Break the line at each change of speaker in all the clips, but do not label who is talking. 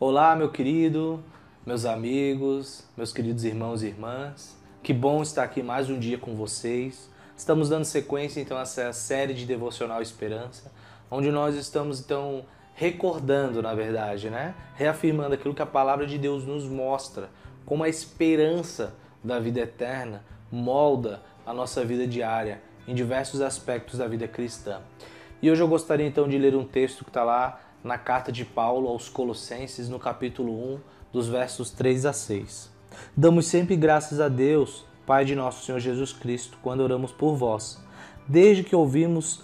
Olá, meu querido, meus amigos, meus queridos irmãos e irmãs. Que bom estar aqui mais um dia com vocês. Estamos dando sequência então a essa série de devocional Esperança, onde nós estamos então recordando, na verdade, né? Reafirmando aquilo que a palavra de Deus nos mostra, como a esperança da vida eterna molda a nossa vida diária em diversos aspectos da vida cristã. E hoje eu gostaria então de ler um texto que está lá na carta de Paulo aos Colossenses, no capítulo 1, dos versos 3 a 6. Damos sempre graças a Deus, Pai de nosso Senhor Jesus Cristo, quando oramos por vós, desde que ouvimos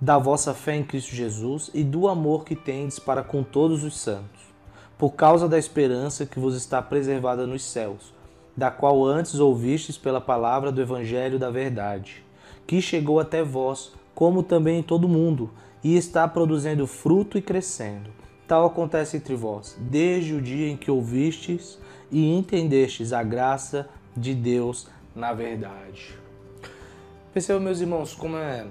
da vossa fé em Cristo Jesus e do amor que tendes para com todos os santos, por causa da esperança que vos está preservada nos céus, da qual antes ouvistes pela palavra do Evangelho da Verdade, que chegou até vós, como também em todo mundo, e está produzindo fruto e crescendo. Tal acontece entre vós, desde o dia em que ouvistes e entendestes a graça de Deus na verdade. Percebam, meus irmãos, como é.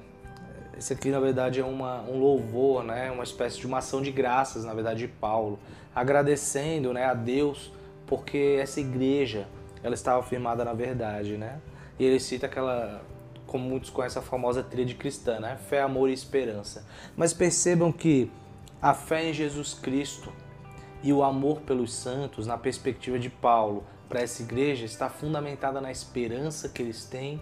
Esse aqui, na verdade, é uma, um louvor, né? uma espécie de uma ação de graças, na verdade, de Paulo, agradecendo né, a Deus porque essa igreja ela estava firmada na verdade. Né? E ele cita aquela como muitos conhecem a famosa tríade cristã, né? Fé, amor e esperança. Mas percebam que a fé em Jesus Cristo e o amor pelos santos, na perspectiva de Paulo, para essa igreja, está fundamentada na esperança que eles têm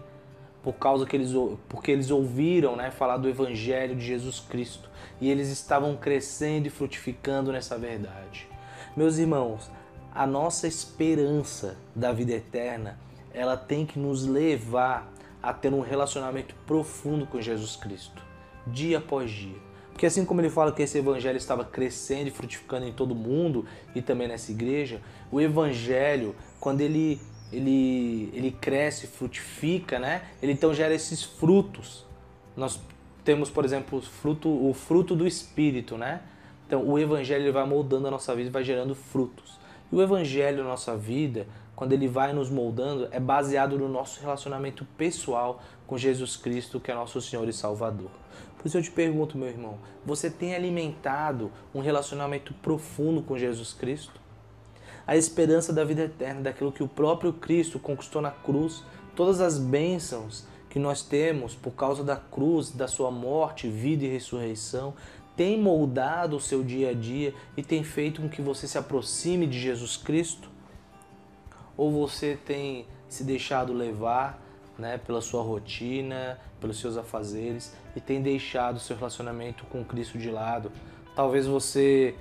por causa que eles porque eles ouviram, né, falar do evangelho de Jesus Cristo e eles estavam crescendo e frutificando nessa verdade. Meus irmãos, a nossa esperança da vida eterna, ela tem que nos levar a ter um relacionamento profundo com Jesus Cristo, dia após dia. Porque assim como ele fala que esse evangelho estava crescendo e frutificando em todo mundo e também nessa igreja, o evangelho, quando ele ele, ele cresce, frutifica, né? Ele então gera esses frutos. Nós temos, por exemplo, o fruto, o fruto do espírito, né? Então, o evangelho ele vai moldando a nossa vida vai gerando frutos. E o evangelho na nossa vida, quando ele vai nos moldando, é baseado no nosso relacionamento pessoal com Jesus Cristo, que é nosso Senhor e Salvador. Por isso eu te pergunto, meu irmão, você tem alimentado um relacionamento profundo com Jesus Cristo? A esperança da vida eterna, daquilo que o próprio Cristo conquistou na cruz, todas as bênçãos que nós temos por causa da cruz, da sua morte, vida e ressurreição, tem moldado o seu dia a dia e tem feito com que você se aproxime de Jesus Cristo? ou você tem se deixado levar né, pela sua rotina, pelos seus afazeres e tem deixado seu relacionamento com Cristo de lado. Talvez você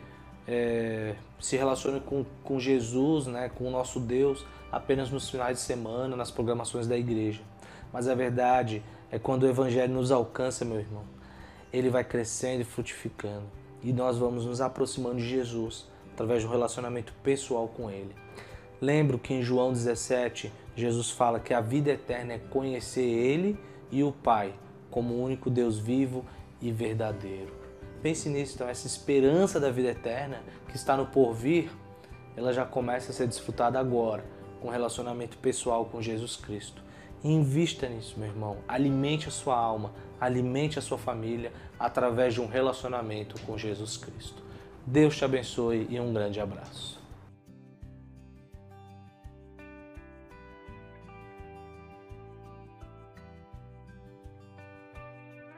é, se relacione com, com Jesus, né, com o nosso Deus, apenas nos finais de semana, nas programações da igreja. Mas a verdade é quando o Evangelho nos alcança, meu irmão, ele vai crescendo e frutificando. E nós vamos nos aproximando de Jesus através de um relacionamento pessoal com Ele. Lembro que em João 17, Jesus fala que a vida eterna é conhecer Ele e o Pai como o único Deus vivo e verdadeiro. Pense nisso, então, essa esperança da vida eterna que está no porvir, ela já começa a ser desfrutada agora, com relacionamento pessoal com Jesus Cristo. Invista nisso, meu irmão. Alimente a sua alma, alimente a sua família através de um relacionamento com Jesus Cristo. Deus te abençoe e um grande abraço.